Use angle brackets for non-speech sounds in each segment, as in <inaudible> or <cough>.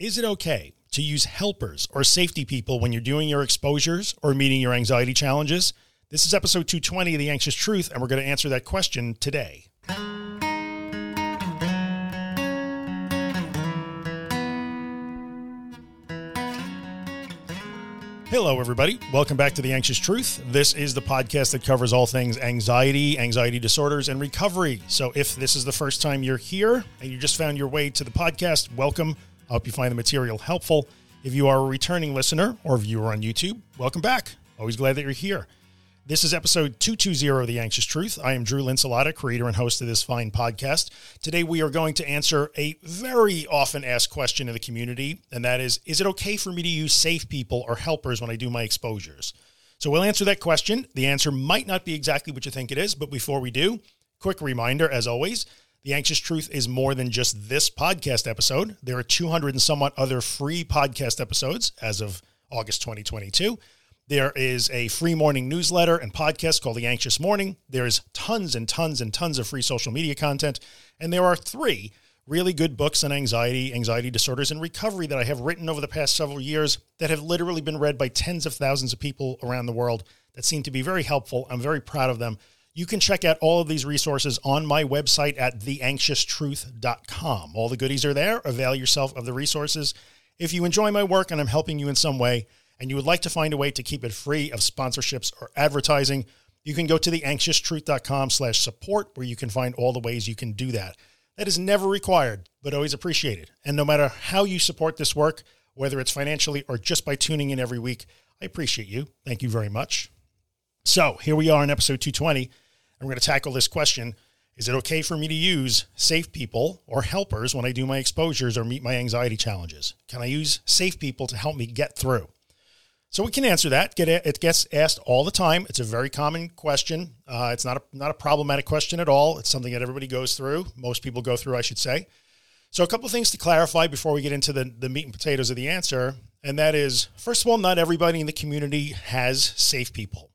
Is it okay to use helpers or safety people when you're doing your exposures or meeting your anxiety challenges? This is episode 220 of The Anxious Truth, and we're going to answer that question today. Hello, everybody. Welcome back to The Anxious Truth. This is the podcast that covers all things anxiety, anxiety disorders, and recovery. So, if this is the first time you're here and you just found your way to the podcast, welcome. I hope you find the material helpful. If you are a returning listener or viewer on YouTube, welcome back. Always glad that you're here. This is episode 220 of The Anxious Truth. I am Drew Linsalata, creator and host of this fine podcast. Today, we are going to answer a very often asked question in the community, and that is Is it okay for me to use safe people or helpers when I do my exposures? So, we'll answer that question. The answer might not be exactly what you think it is, but before we do, quick reminder as always The Anxious Truth is more than just this podcast episode. There are 200 and somewhat other free podcast episodes as of August 2022. There is a free morning newsletter and podcast called The Anxious Morning. There's tons and tons and tons of free social media content. And there are three really good books on anxiety, anxiety disorders, and recovery that I have written over the past several years that have literally been read by tens of thousands of people around the world that seem to be very helpful. I'm very proud of them. You can check out all of these resources on my website at theanxioustruth.com. All the goodies are there. Avail yourself of the resources. If you enjoy my work and I'm helping you in some way, and you would like to find a way to keep it free of sponsorships or advertising, you can go to theanxioustruth.com slash support where you can find all the ways you can do that. That is never required, but always appreciated. And no matter how you support this work, whether it's financially or just by tuning in every week, I appreciate you. Thank you very much. So here we are in episode 220, we're going to tackle this question. Is it okay for me to use safe people or helpers when I do my exposures or meet my anxiety challenges? Can I use safe people to help me get through? So we can answer that. Get it gets asked all the time. It's a very common question. Uh, it's not a not a problematic question at all. It's something that everybody goes through. Most people go through, I should say. So a couple things to clarify before we get into the the meat and potatoes of the answer, and that is, first of all, not everybody in the community has safe people.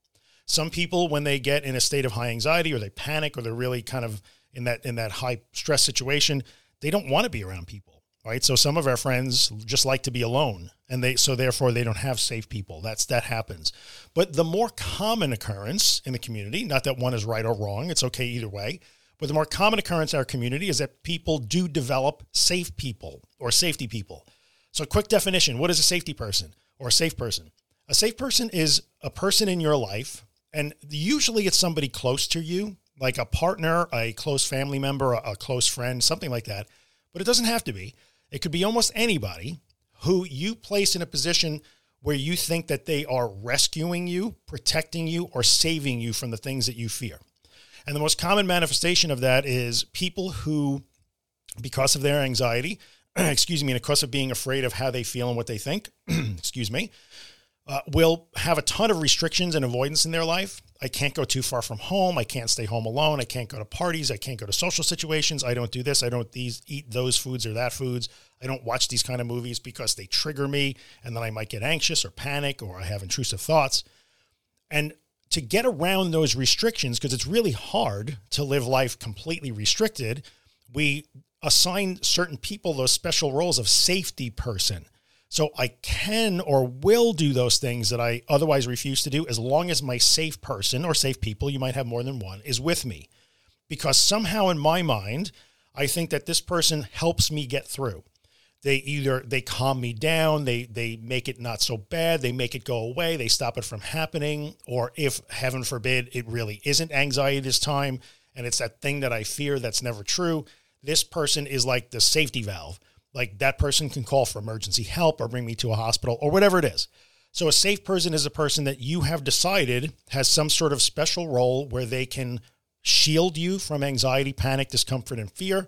Some people, when they get in a state of high anxiety or they panic or they're really kind of in that in that high stress situation, they don't want to be around people right? So some of our friends just like to be alone and they, so therefore they don't have safe people. That's, that happens. But the more common occurrence in the community, not that one is right or wrong, it's okay either way. But the more common occurrence in our community is that people do develop safe people or safety people. So quick definition, what is a safety person or a safe person? A safe person is a person in your life, and usually it's somebody close to you, like a partner, a close family member, a, close friend, something like that. But it doesn't have to be. It could be almost anybody who you place in a position where you think that they are rescuing you, protecting you, or saving you from the things that you fear. And the most common manifestation of that is people who, because of their anxiety, <clears throat> excuse me, and because of being afraid of how they feel and what they think, <clears throat> excuse me, uh, will have a ton of restrictions and avoidance in their life. I can't go too far from home. I can't stay home alone. I can't go to parties. I can't go to social situations. I don't do this. I don't these eat those foods or that foods. I don't watch these kind of movies because they trigger me and then I might get anxious or panic or I have intrusive thoughts. And to get around those restrictions, because it's really hard to live life completely restricted, we assign certain people those special roles of safety person so I can or will do those things that I otherwise refuse to do as long as my safe person or safe people, you might have more than one, is with me. Because somehow in my mind, I think that this person helps me get through. They either they calm me down, they they make it not so bad, they make it go away, they stop it from happening, or if heaven forbid it really isn't anxiety this time and it's that thing that I fear that's never true, this person is like the safety valve like that person can call for emergency help or bring me to a hospital or whatever it is. So a safe person is a person that you have decided has some sort of special role where they can shield you from anxiety, panic, discomfort, and fear.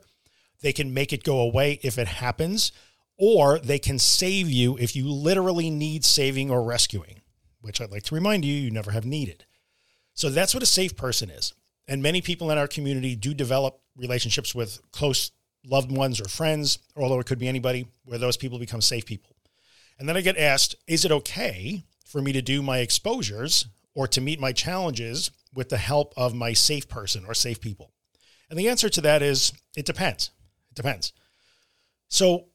They can make it go away if it happens, or they can save you if you literally need saving or rescuing, which I'd like to remind you, you never have needed. So that's what a safe person is. And many people in our community do develop relationships with close loved ones or friends, although it could be anybody, where those people become safe people. And then I get asked, is it okay for me to do my exposures or to meet my challenges with the help of my safe person or safe people? And the answer to that is it depends. It depends. So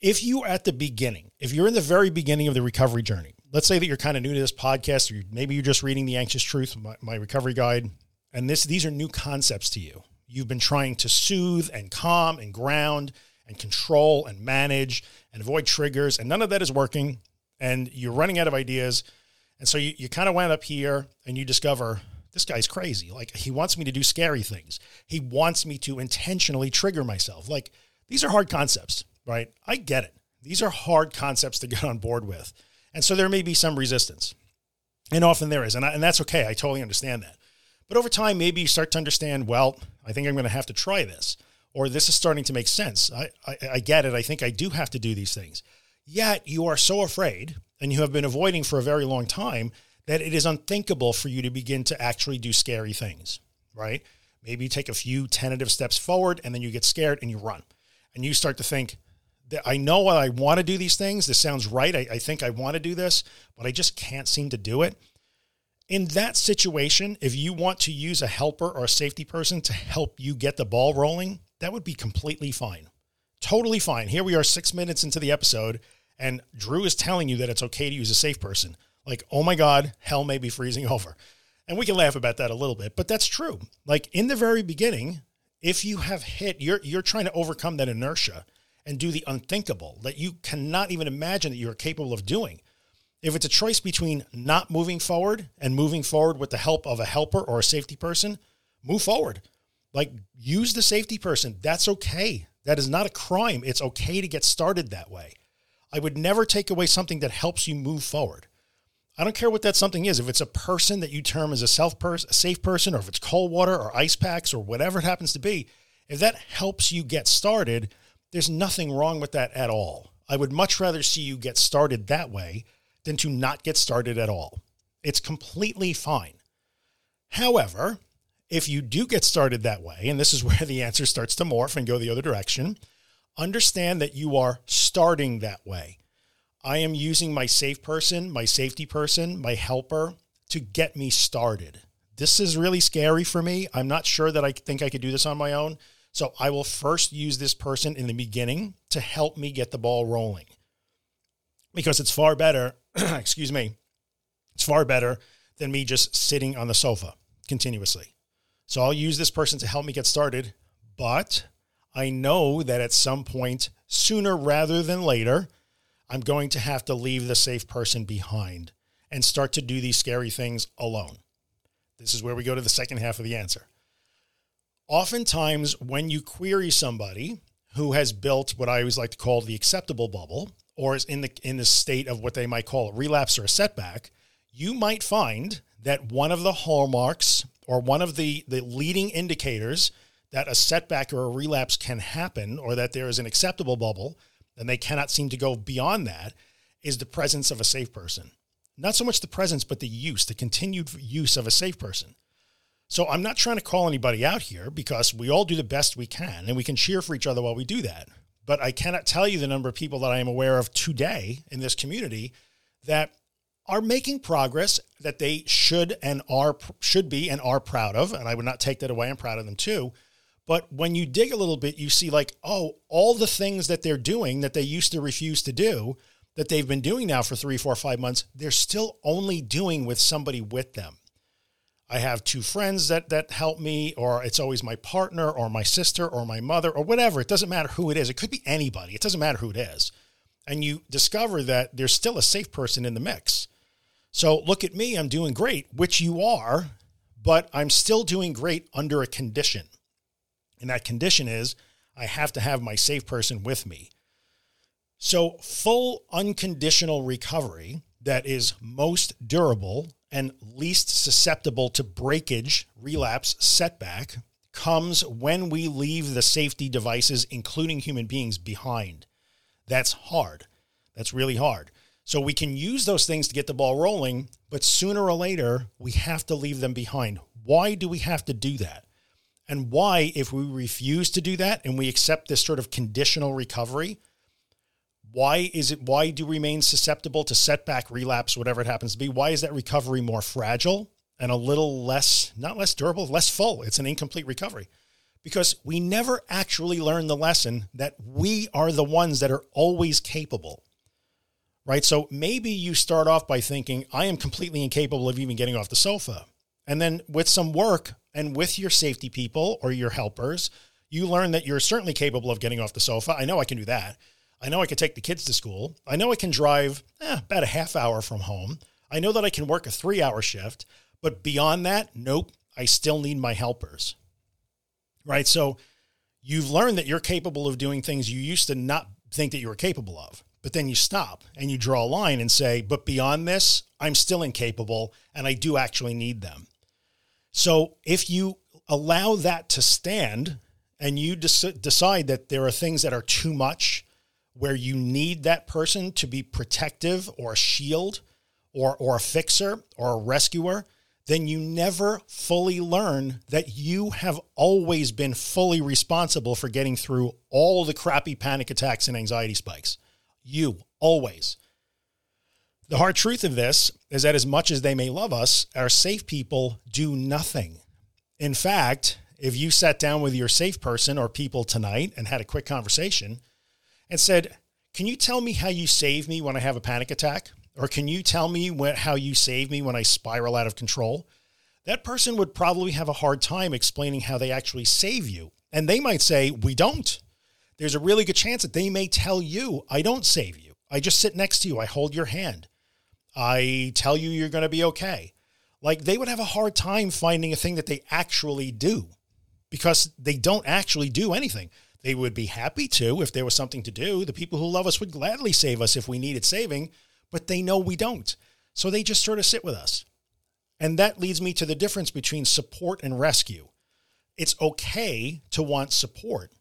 if you at the beginning, if you're in the very beginning of the recovery journey, let's say that you're kind of new to this podcast, or maybe you're just reading the Anxious Truth, my, my recovery guide, and this these are new concepts to you. You've been trying to soothe and calm and ground and control and manage and avoid triggers, and none of that is working. And you're running out of ideas. And so you, you kind of wind up here and you discover this guy's crazy. Like he wants me to do scary things. He wants me to intentionally trigger myself. Like these are hard concepts, right? I get it. These are hard concepts to get on board with. And so there may be some resistance. And often there is. And, I, and that's okay. I totally understand that. But over time, maybe you start to understand, well, I think I'm going to have to try this, or this is starting to make sense. I, I, I get it. I think I do have to do these things. Yet you are so afraid and you have been avoiding for a very long time that it is unthinkable for you to begin to actually do scary things, right? Maybe you take a few tentative steps forward and then you get scared and you run. And you start to think, I know I want to do these things. This sounds right. I, I think I want to do this, but I just can't seem to do it. In that situation, if you want to use a helper or a safety person to help you get the ball rolling, that would be completely fine. Totally fine. Here we are six minutes into the episode, and Drew is telling you that it's okay to use a safe person. Like, oh my God, hell may be freezing <laughs> over. And we can laugh about that a little bit, but that's true. Like in the very beginning, if you have hit, you're you're trying to overcome that inertia and do the unthinkable that you cannot even imagine that you're capable of doing. If it's a choice between not moving forward and moving forward with the help of a helper or a safety person, move forward. Like use the safety person. That's okay. That is not a crime. It's okay to get started that way. I would never take away something that helps you move forward. I don't care what that something is. If it's a person that you term as a self person, a safe person, or if it's cold water or ice packs or whatever it happens to be, if that helps you get started, there's nothing wrong with that at all. I would much rather see you get started that way than to not get started at all. It's completely fine. However, if you do get started that way, and this is <laughs> where the answer starts to morph and go the other direction, understand that you are starting that way. I am using my safe person, my safety person, my helper to get me started. This is really scary for me. I'm not sure that I think I could do this on my own. So I will first use this person in the beginning to help me get the ball rolling because it's far better, <clears throat> excuse me, it's far better than me just sitting on the sofa continuously. So I'll use this person to help me get started, but I know that at some point, sooner rather than later, I'm going to have to leave the safe person behind and start to do these scary things alone. This is where we go to the second half of the answer. Oftentimes, when you query somebody who has built what I always like to call the acceptable bubble, or is in the in the state of what they might call a relapse or a setback, you might find that one of the hallmarks or one of the the leading indicators that a setback or a relapse can happen or that there is an acceptable bubble and they cannot seem to go beyond that is the presence of a safe person. Not so much the presence, but the use, the continued use of a safe person. So I'm not trying to call anybody out here because we all do the best we can and we can cheer for each other while we do that. But I cannot tell you the number of people that I am aware of today in this community that are making progress that they should and are should be and are proud of and I would not take that away I'm proud of them too but when you dig a little bit, you see like, oh, all the things that they're doing that they used to refuse to do, that they've been doing now for three, four, five months, they're still only doing with somebody with them. I have two friends that that help me, or it's always my partner or my sister or my mother or whatever. It doesn't matter who it is. It could be anybody. It doesn't matter who it is. And you discover that there's still a safe person in the mix. So look at me, I'm doing great, which you are, but I'm still doing great under a condition. And that condition is I have to have my safe person with me. So, full unconditional recovery that is most durable and least susceptible to breakage, relapse, setback comes when we leave the safety devices, including human beings, behind. That's hard. That's really hard. So we can use those things to get the ball rolling, but sooner or later, we have to leave them behind. Why do we have to do that? and why, if we refuse to do that and we accept this sort of conditional recovery, why is it why do we remain susceptible to setback, relapse, whatever it happens to be? Why is that recovery more fragile and a little less, not less durable, less full? It's an incomplete recovery because we never actually learn the lesson that we are the ones that are always capable. Right. So maybe you start off by thinking, I am completely incapable of even getting off the sofa. And then with some work and with your safety people or your helpers, you learn that you're certainly capable of getting off the sofa. I know I can do that. I know I can take the kids to school. I know I can drive eh, about a half hour from home. I know that I can work a three hour shift. But beyond that, nope, I still need my helpers right? So you've learned that you're capable of doing things you used to not think that you were capable of. But then you stop and you draw a line and say, but beyond this, I'm still incapable and I do actually need them. So if you allow that to stand and you decide that there are things that are too much where you need that person to be protective or a shield or, or a fixer or a rescuer, then you never fully learn that you have always been fully responsible for getting through all the crappy panic attacks and anxiety spikes. You always. The hard truth of this is that as much as they may love us, our safe people do nothing. In fact, if you sat down with your safe person or people tonight and had a quick conversation and said, Can you tell me how you save me when I have a panic attack? Or can you tell me what, how you save me when I spiral out of control? That person would probably have a hard time explaining how they actually save you. And they might say, We don't. There's a really good chance that they may tell you, I don't save you. I just sit next to you. I hold your hand. I tell you you're going to be okay. Like they would have a hard time finding a thing that they actually do because they don't actually do anything. They would be happy to if there was something to do. The people who love us would gladly save us if we needed saving, but they know we don't. So they just sort of sit with us. And that leads me to the difference between support and rescue. It's okay to want support.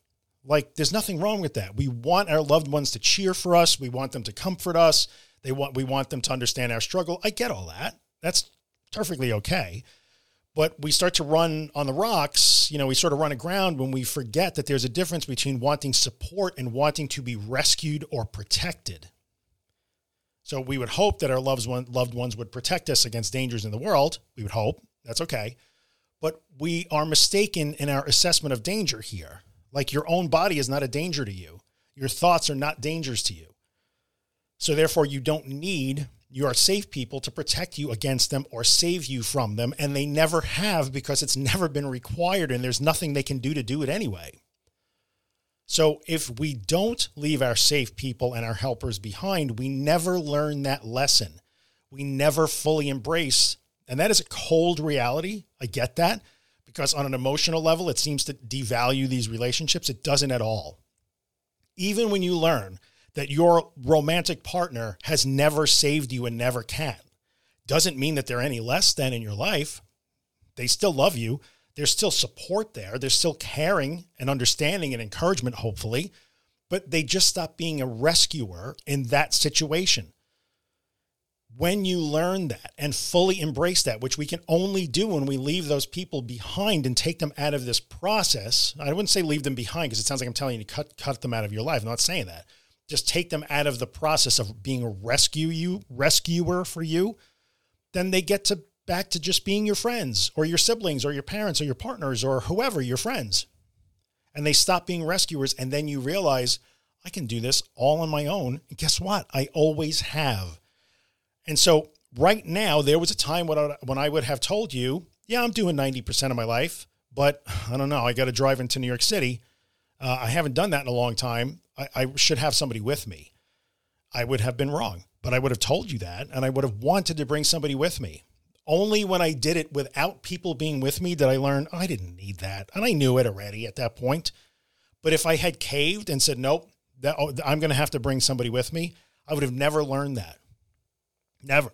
Like there's nothing wrong with that. We want our loved ones to cheer for us. We want them to comfort us. They want we want them to understand our struggle. I get all that. That's perfectly okay. But we start to run on the rocks, you know, we sort of run aground when we forget that there's a difference between wanting support and wanting to be rescued or protected. So we would hope that our loved, one, loved ones would protect us against dangers in the world. We would hope. That's okay. But we are mistaken in our assessment of danger here. Like your own body is not a danger to you. Your thoughts are not dangers to you. So therefore, you don't need your safe people to protect you against them or save you from them. And they never have because it's never been required and there's nothing they can do to do it anyway. So if we don't leave our safe people and our helpers behind, we never learn that lesson. We never fully embrace. And that is a cold reality. I get that because on an emotional level, it seems to devalue these relationships. It doesn't at all. Even when you learn that your romantic partner has never saved you and never can, doesn't mean that they're any less than in your life. They still love you there's still support there. There's still caring and understanding and encouragement, hopefully, but they just stop being a rescuer in that situation. When you learn that and fully embrace that, which we can only do when we leave those people behind and take them out of this process, I wouldn't say leave them behind because it sounds like I'm telling you to cut, cut them out of your life. I'm not saying that. Just take them out of the process of being a rescue you, rescuer for you. Then they get to back to just being your friends or your siblings or your parents or your partners or whoever, your friends. And they stop being rescuers. And then you realize, I can do this all on my own. And guess what? I always have. And so right now, there was a time when I, when I would have told you, yeah, I'm doing 90% of my life, but I don't know. I got to drive into New York City. Uh, I haven't done that in a long time. I, I should have somebody with me. I would have been wrong, but I would have told you that. And I would have wanted to bring somebody with me. Only when I did it without people being with me did I learn oh, I didn't need that. And I knew it already at that point. But if I had caved and said, nope, that, oh, I'm going to have to bring somebody with me, I would have never learned that. Never.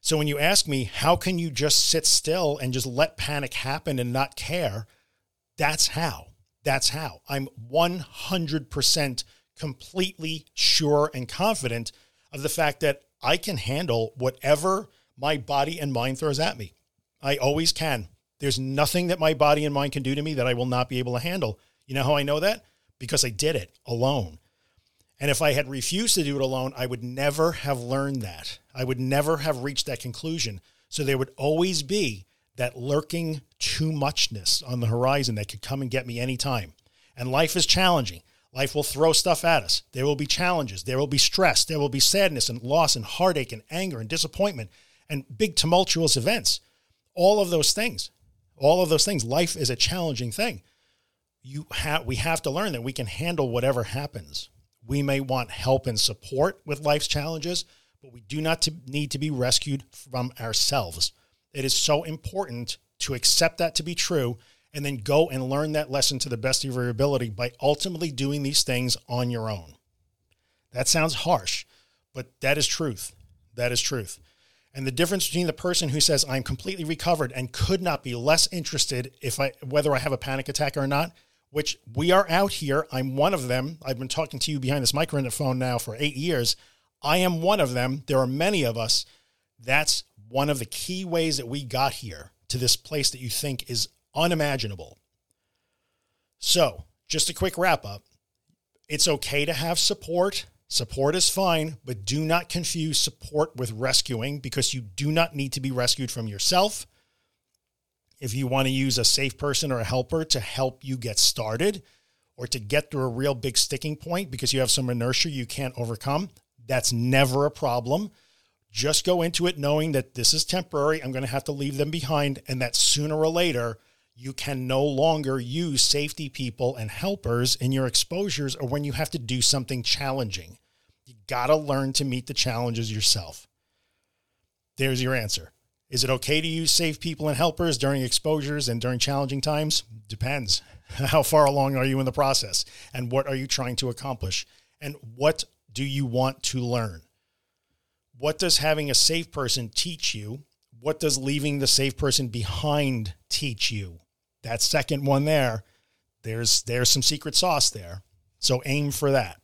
So when you ask me, how can you just sit still and just let panic happen and not care? That's how. That's how. I'm 100% completely sure and confident of the fact that I can handle whatever my body and mind throws at me. I always can. There's nothing that my body and mind can do to me that I will not be able to handle. You know how I know that? Because I did it alone. And if I had refused to do it alone, I would never have learned that. I would never have reached that conclusion. So there would always be that lurking too muchness on the horizon that could come and get me anytime. And life is challenging. Life will throw stuff at us. There will be challenges. There will be stress. There will be sadness and loss and heartache and anger and disappointment and big tumultuous events. All of those things, all of those things. Life is a challenging thing. You have, we have to learn that we can handle whatever happens. We may want help and support with life's challenges, but we do not to need to be rescued from ourselves. It is so important to accept that to be true and then go and learn that lesson to the best of your ability by ultimately doing these things on your own. That sounds harsh, but that is truth. That is truth. And the difference between the person who says I'm completely recovered and could not be less interested if I whether I have a panic attack or not, which we are out here. I'm one of them. I've been talking to you behind this microphone now for eight years. I am one of them. There are many of us. That's one of the key ways that we got here to this place that you think is unimaginable. So, just a quick wrap up. It's okay to have support. Support is fine, but do not confuse support with rescuing because you do not need to be rescued from yourself. If you want to use a safe person or a helper to help you get started or to get through a real big sticking point because you have some inertia you can't overcome, that's never a problem. Just go into it knowing that this is temporary. I'm going to have to leave them behind, and that sooner or later, you can no longer use safety people and helpers in your exposures or when you have to do something challenging. You got to learn to meet the challenges yourself. There's your answer. Is it okay to use safe people and helpers during exposures and during challenging times? Depends. <laughs> How far along are you in the process? And what are you trying to accomplish? And what do you want to learn? What does having a safe person teach you? What does leaving the safe person behind teach you? That second one there, there's there's some secret sauce there. So aim for that.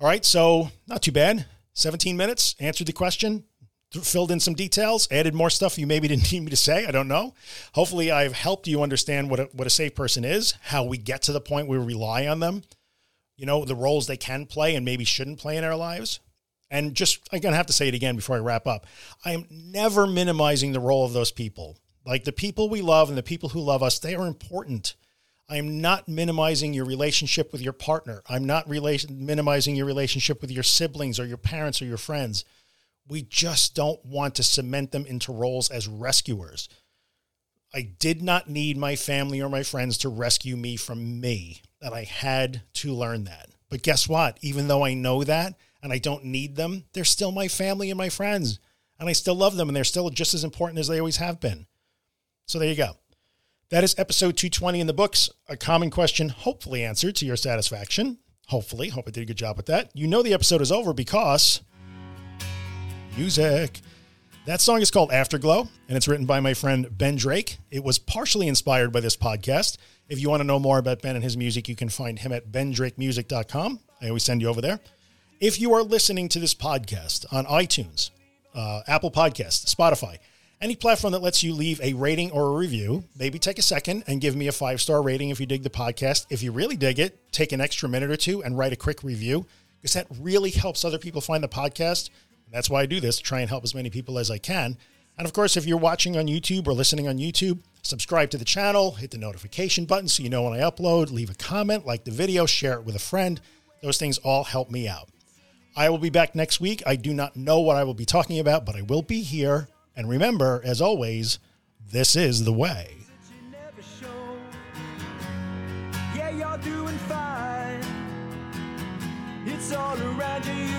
All right, so not too bad. 17 minutes, answered the question, filled in some details, added more stuff you maybe <laughs> didn't need me to say. I don't know. Hopefully, I've helped you understand what a, what a safe person is, how we get to the point where we rely on them, you know, the roles they can play and maybe shouldn't play in our lives. And just, I'm going to have to say it again before I wrap up. I am never minimizing the role of those people. Like the people we love and the people who love us, they are important. I am not minimizing your relationship with your partner. I'm not relation, minimizing your relationship with your siblings or your parents or your friends. We just don't want to cement them into roles as rescuers. I did not need my family or my friends to rescue me from me that I had to learn that. But guess what? Even though I know that and I don't need them, they're still my family and my friends. And I still love them and they're still just as important as they always have been. So there you go. That is episode 220 in the books. A common question, hopefully answered to your satisfaction. Hopefully. Hope I did a good job with that. You know the episode is over because music. That song is called Afterglow, and it's written by my friend Ben Drake. It was partially inspired by this podcast. If you want to know more about Ben and his music, you can find him at bendrakemusic.com. I always send you over there. If you are listening to this podcast on iTunes, uh, Apple Podcasts, Spotify, any platform that lets you leave a rating or a review, maybe take a second and give me a five star rating if you dig the podcast. If you really dig it, take an extra minute or two and write a quick review because that really helps other people find the podcast. And that's why I do this, try and help as many people as I can. And of course, if you're watching on YouTube or listening on YouTube, subscribe to the channel, hit the notification button so you know when I upload, leave a comment, like the video, share it with a friend. Those things all help me out. I will be back next week. I do not know what I will be talking about, but I will be here. And remember, as always, this is the way. Yeah, you're doing fine. It's all around you,